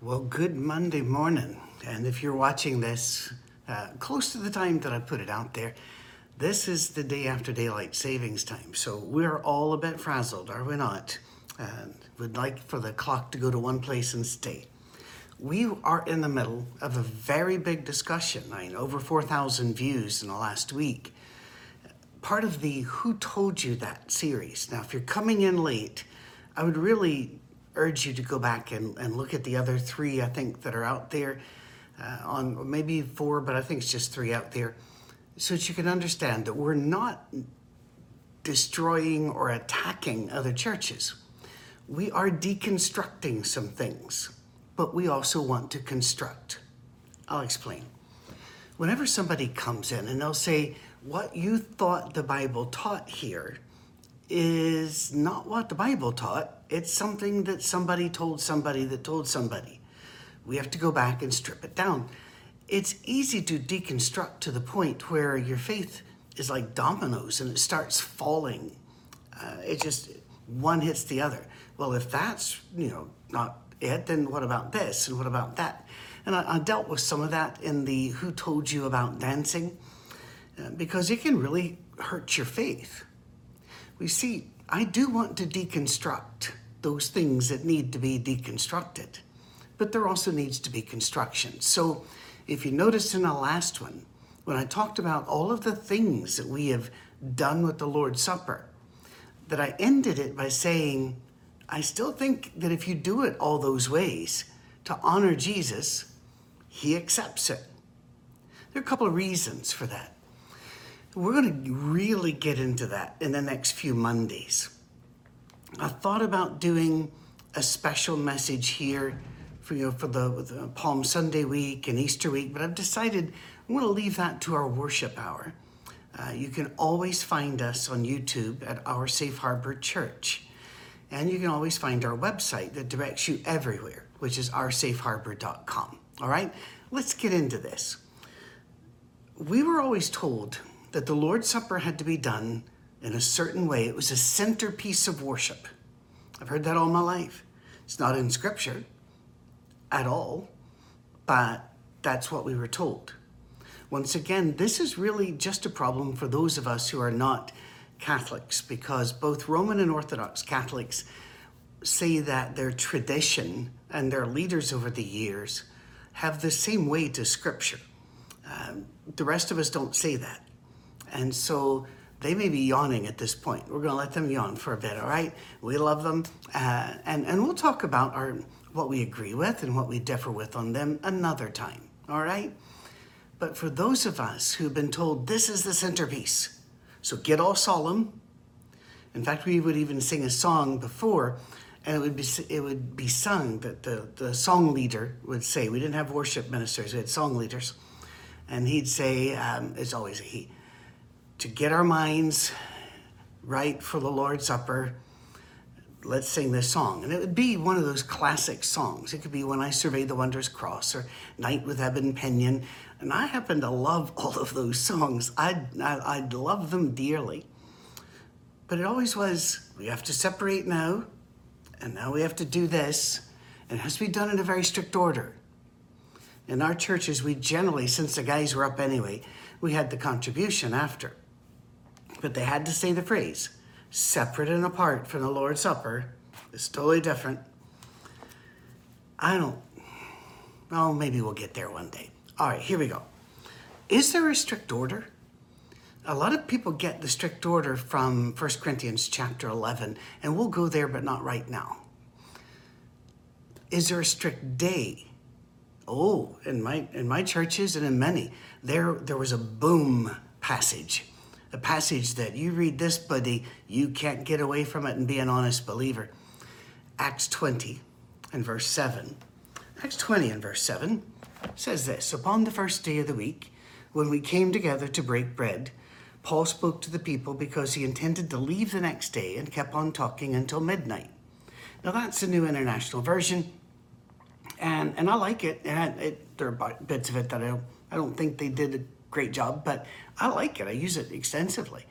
Well, good Monday morning. And if you're watching this uh, close to the time that I put it out there, this is the day after daylight savings time. So we're all a bit frazzled, are we not? And would like for the clock to go to one place and stay. We are in the middle of a very big discussion. I mean, over 4,000 views in the last week. Part of the Who Told You That series. Now, if you're coming in late, I would really urge you to go back and, and look at the other three, I think, that are out there uh, on maybe four, but I think it's just three out there, so that you can understand that we're not destroying or attacking other churches. We are deconstructing some things, but we also want to construct. I'll explain. Whenever somebody comes in and they'll say, What you thought the Bible taught here is not what the Bible taught. It's something that somebody told somebody that told somebody. We have to go back and strip it down. It's easy to deconstruct to the point where your faith is like dominoes and it starts falling. Uh, it just, one hits the other. Well, if that's, you know, not it, then what about this and what about that? And I, I dealt with some of that in the Who Told You About Dancing uh, because it can really hurt your faith. We see, I do want to deconstruct those things that need to be deconstructed, but there also needs to be construction. So, if you noticed in the last one, when I talked about all of the things that we have done with the Lord's Supper, that I ended it by saying, I still think that if you do it all those ways to honor Jesus, he accepts it. There are a couple of reasons for that. We're going to really get into that in the next few Mondays. I thought about doing a special message here for you know, for the, the Palm Sunday week and Easter week, but I've decided I'm going to leave that to our worship hour. Uh, you can always find us on YouTube at Our Safe Harbor Church. And you can always find our website that directs you everywhere, which is oursafeharbor.com. All right, let's get into this. We were always told that the Lord's Supper had to be done in a certain way. It was a centerpiece of worship. I've heard that all my life. It's not in Scripture at all, but that's what we were told. Once again, this is really just a problem for those of us who are not Catholics, because both Roman and Orthodox Catholics say that their tradition and their leaders over the years have the same way to Scripture. Um, the rest of us don't say that. And so they may be yawning at this point. We're going to let them yawn for a bit, all right? We love them. Uh, and, and we'll talk about our, what we agree with and what we differ with on them another time, all right? But for those of us who've been told this is the centerpiece, so get all solemn. In fact, we would even sing a song before, and it would be it would be sung that the, the song leader would say. We didn't have worship ministers; we had song leaders, and he'd say, um, "It's always a he." To get our minds right for the Lord's Supper, let's sing this song. And it would be one of those classic songs. It could be When I Survey the Wondrous Cross or Night with Ebon Pinion. And I happen to love all of those songs. I'd, I'd love them dearly. But it always was, we have to separate now, and now we have to do this. And it has to be done in a very strict order. In our churches, we generally, since the guys were up anyway, we had the contribution after. But they had to say the phrase, separate and apart from the Lord's Supper. It's totally different. I don't, well, maybe we'll get there one day. All right, here we go. Is there a strict order? A lot of people get the strict order from 1 Corinthians chapter 11, and we'll go there, but not right now. Is there a strict day? Oh, in my in my churches and in many, there there was a boom passage a passage that you read this, buddy, you can't get away from it and be an honest believer. Acts 20 and verse 7. Acts 20 and verse 7 says this Upon the first day of the week, when we came together to break bread, Paul spoke to the people because he intended to leave the next day and kept on talking until midnight. Now, that's a new international version, and, and I like it. And it, there are bits of it that I don't, I don't think they did great job, but I like it. I use it extensively.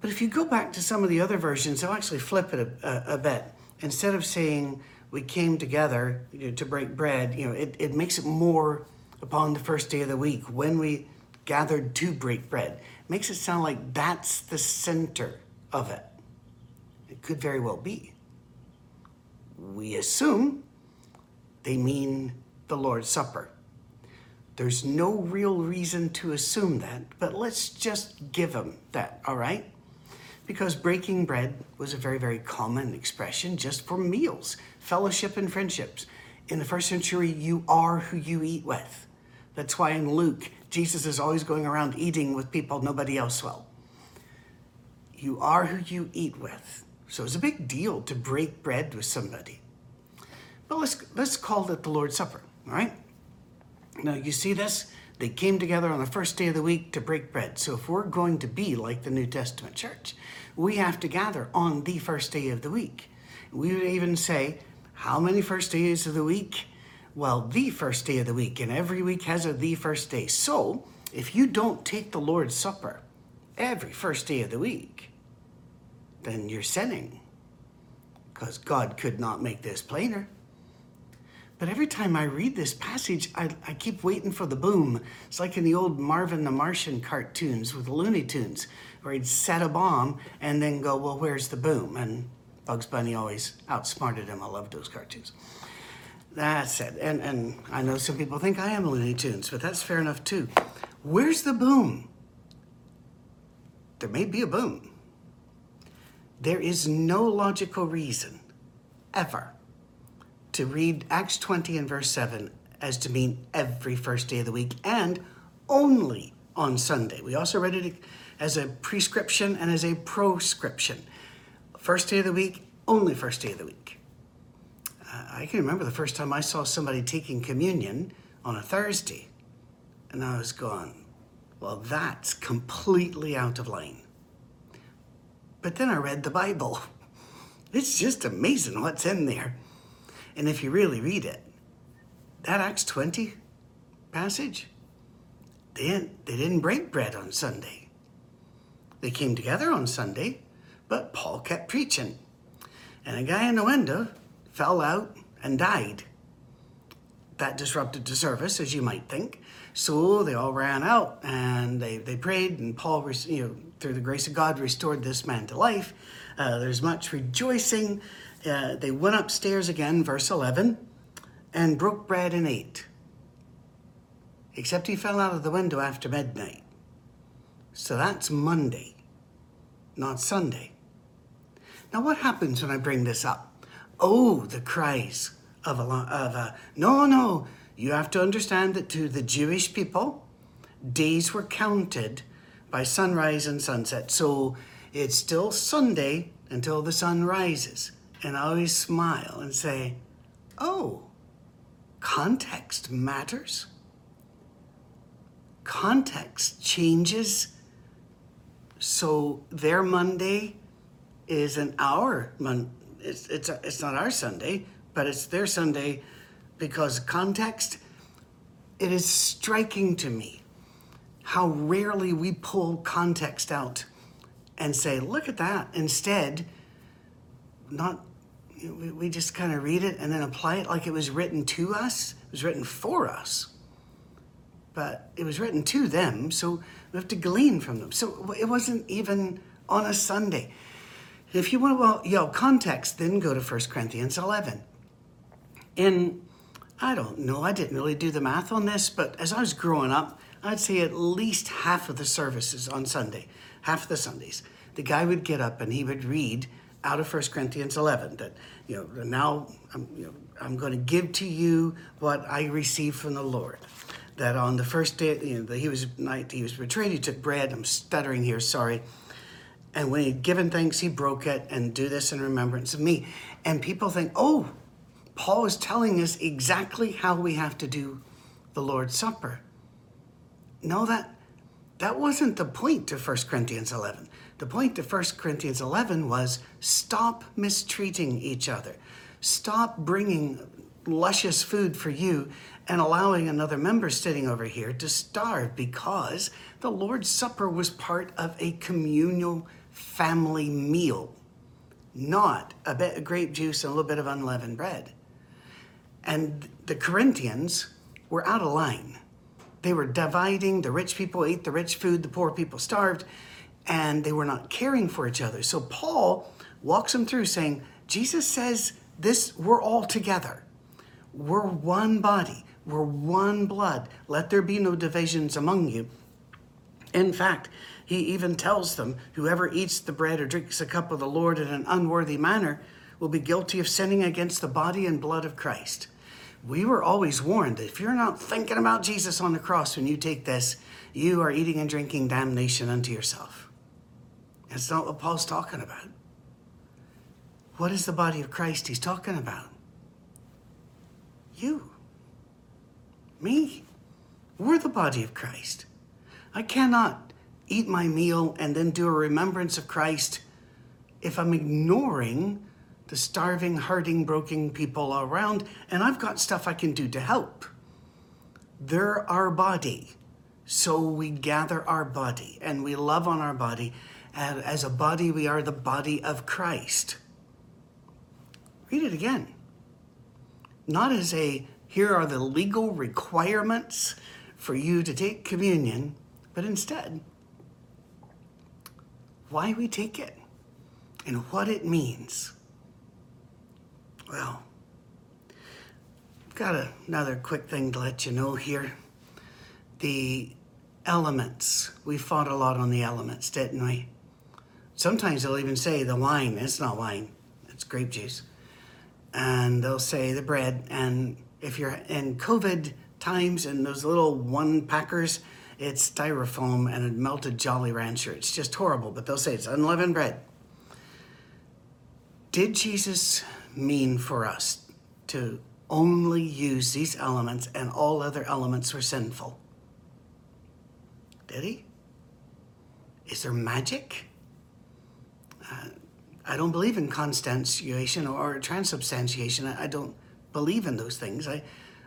But if you go back to some of the other versions, they'll actually flip it a, a, a bit. Instead of saying, we came together you know, to break bread, you know, it, it makes it more upon the first day of the week when we gathered to break bread. It makes it sound like that's the center of it. It could very well be. We assume they mean the Lord's Supper. There's no real reason to assume that, but let's just give them that, all right? Because breaking bread was a very, very common expression just for meals, fellowship, and friendships. In the first century, you are who you eat with. That's why in Luke, Jesus is always going around eating with people nobody else will. You are who you eat with. So it's a big deal to break bread with somebody. But let's, let's call it the Lord's Supper, all right? Now, you see this? They came together on the first day of the week to break bread. So, if we're going to be like the New Testament church, we have to gather on the first day of the week. We would even say, How many first days of the week? Well, the first day of the week, and every week has a the first day. So, if you don't take the Lord's Supper every first day of the week, then you're sinning. Because God could not make this plainer. But every time I read this passage, I, I keep waiting for the boom. It's like in the old Marvin the Martian cartoons with Looney Tunes, where he'd set a bomb and then go, Well, where's the boom? And Bugs Bunny always outsmarted him. I love those cartoons. That's it. And, and I know some people think I am Looney Tunes, but that's fair enough too. Where's the boom? There may be a boom. There is no logical reason ever to read Acts 20 and verse 7 as to mean every first day of the week and only on Sunday. We also read it as a prescription and as a proscription. First day of the week, only first day of the week. Uh, I can remember the first time I saw somebody taking communion on a Thursday, and I was gone. well, that's completely out of line. But then I read the Bible. It's just amazing what's in there. And if you really read it, that Acts 20 passage, they didn't, they didn't break bread on Sunday. They came together on Sunday, but Paul kept preaching. And a guy in the window fell out and died. That disrupted the service, as you might think. So they all ran out and they, they prayed, and Paul, you know, through the grace of God, restored this man to life. Uh, there's much rejoicing uh, they went upstairs again, verse 11, and broke bread and ate. Except he fell out of the window after midnight. So that's Monday, not Sunday. Now, what happens when I bring this up? Oh, the cries of a, of a no, no. You have to understand that to the Jewish people, days were counted by sunrise and sunset. So it's still Sunday until the sun rises and I always smile and say, oh, context matters. Context changes. So their Monday is an hour. Mon- it's, it's, it's not our Sunday, but it's their Sunday because context. It is striking to me how rarely we pull context out and say, look at that. Instead, not we, we just kind of read it and then apply it like it was written to us. It was written for us, but it was written to them, so we have to glean from them. So it wasn't even on a Sunday. If you want to, well, know, context, then go to 1 Corinthians 11. In, I don't know, I didn't really do the math on this, but as I was growing up, I'd say at least half of the services on Sunday, half of the Sundays, the guy would get up and he would read out of 1 Corinthians 11 that, you know, now I'm, you know, I'm going to give to you what I received from the Lord. That on the first day, you know, that he was night he was betrayed, he took bread. I'm stuttering here, sorry. And when he'd given thanks, he broke it and do this in remembrance of me. And people think, oh, Paul is telling us exactly how we have to do the Lord's Supper. No, that that wasn't the point of 1 Corinthians 11. The point of 1 Corinthians 11 was stop mistreating each other. Stop bringing luscious food for you and allowing another member sitting over here to starve because the Lord's Supper was part of a communal family meal, not a bit of grape juice and a little bit of unleavened bread. And the Corinthians were out of line. They were dividing. The rich people ate the rich food, the poor people starved, and they were not caring for each other. So Paul walks them through saying, Jesus says this, we're all together. We're one body. We're one blood. Let there be no divisions among you. In fact, he even tells them whoever eats the bread or drinks the cup of the Lord in an unworthy manner will be guilty of sinning against the body and blood of Christ. We were always warned that if you're not thinking about Jesus on the cross when you take this, you are eating and drinking damnation unto yourself. That's not what Paul's talking about. What is the body of Christ he's talking about? You. Me. We're the body of Christ. I cannot eat my meal and then do a remembrance of Christ if I'm ignoring the starving, hurting, broken people around, and I've got stuff I can do to help. They're our body. So we gather our body and we love on our body. As a body, we are the body of Christ. Read it again. Not as a, here are the legal requirements for you to take communion, but instead, why we take it and what it means. Well, I've got another quick thing to let you know here. The elements. We fought a lot on the elements, didn't we? Sometimes they'll even say the wine. It's not wine, it's grape juice. And they'll say the bread. And if you're in COVID times and those little one packers, it's styrofoam and a melted Jolly Rancher. It's just horrible, but they'll say it's unleavened bread. Did Jesus mean for us to only use these elements and all other elements were sinful? Did he? Is there magic? Uh, I don't believe in consubstantiation or transubstantiation. I, I don't believe in those things. I,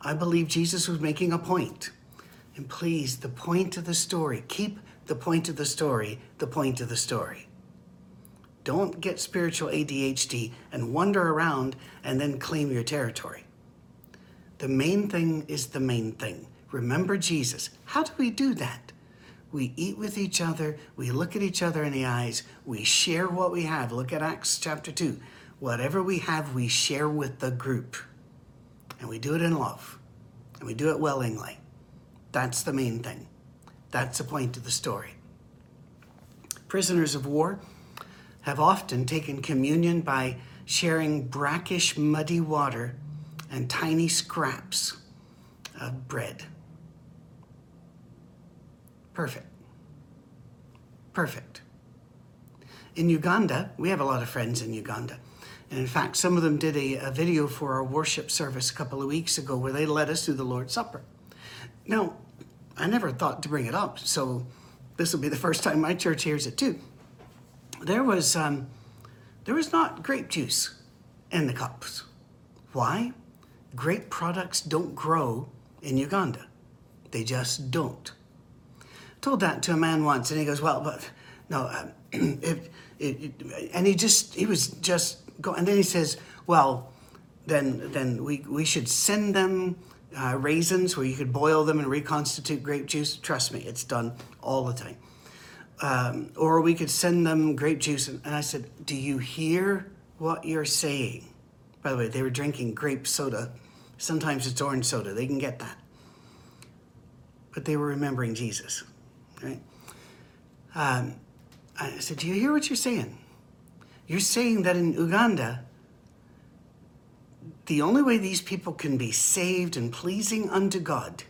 I believe Jesus was making a point. And please, the point of the story, keep the point of the story the point of the story. Don't get spiritual ADHD and wander around and then claim your territory. The main thing is the main thing. Remember Jesus. How do we do that? We eat with each other, we look at each other in the eyes, we share what we have. Look at Acts chapter 2. Whatever we have, we share with the group. And we do it in love, and we do it willingly. That's the main thing. That's the point of the story. Prisoners of war have often taken communion by sharing brackish, muddy water and tiny scraps of bread. Perfect. Perfect. In Uganda, we have a lot of friends in Uganda. And in fact, some of them did a, a, video for our worship service a couple of weeks ago where they led us through the Lord's Supper. Now, I never thought to bring it up, so this will be the first time my church hears it too. There was, um, there was not grape juice in the cups. Why? Grape products don't grow in Uganda. They just don't told that to a man once, and he goes, "Well, but no," um, and he just he was just go, and then he says, "Well, then then we we should send them." Uh, raisins where you could boil them and reconstitute grape juice. Trust me, it's done all the time. Um, or we could send them grape juice. And, and I said, Do you hear what you're saying? By the way, they were drinking grape soda. Sometimes it's orange soda, they can get that. But they were remembering Jesus right? Um, I said, Do you hear what you're saying? You're saying that in Uganda, the only way these people can be saved and pleasing unto God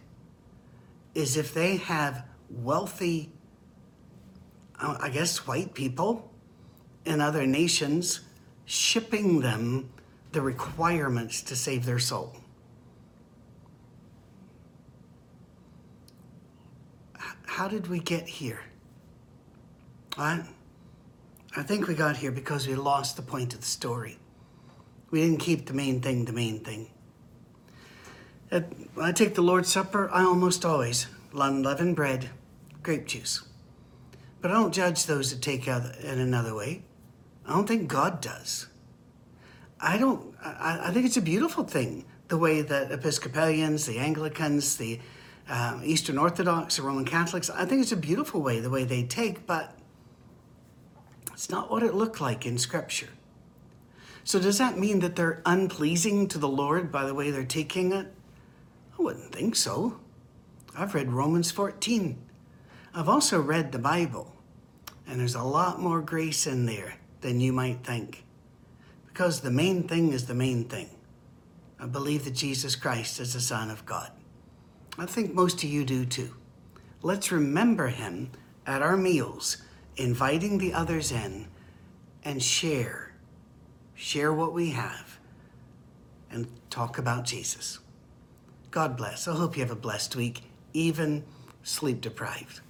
is if they have wealthy, uh, I guess, white people in other nations shipping them the requirements to save their soul. How did we get here? I, I think we got here because we lost the point of the story. We didn't keep the main thing the main thing. At, I take the Lord's Supper, I almost always unleavened bread, grape juice. But I don't judge those that take it in another way. I don't think God does. I don't. I, I think it's a beautiful thing the way that Episcopalians, the Anglicans, the um, Eastern Orthodox, or Roman Catholics, I think it's a beautiful way, the way they take, but it's not what it looked like in Scripture. So, does that mean that they're unpleasing to the Lord by the way they're taking it? I wouldn't think so. I've read Romans 14. I've also read the Bible, and there's a lot more grace in there than you might think. Because the main thing is the main thing. I believe that Jesus Christ is the Son of God. I think most of you do too. Let's remember him at our meals, inviting the others in, and share. Share what we have and talk about Jesus. God bless. I hope you have a blessed week, even sleep deprived.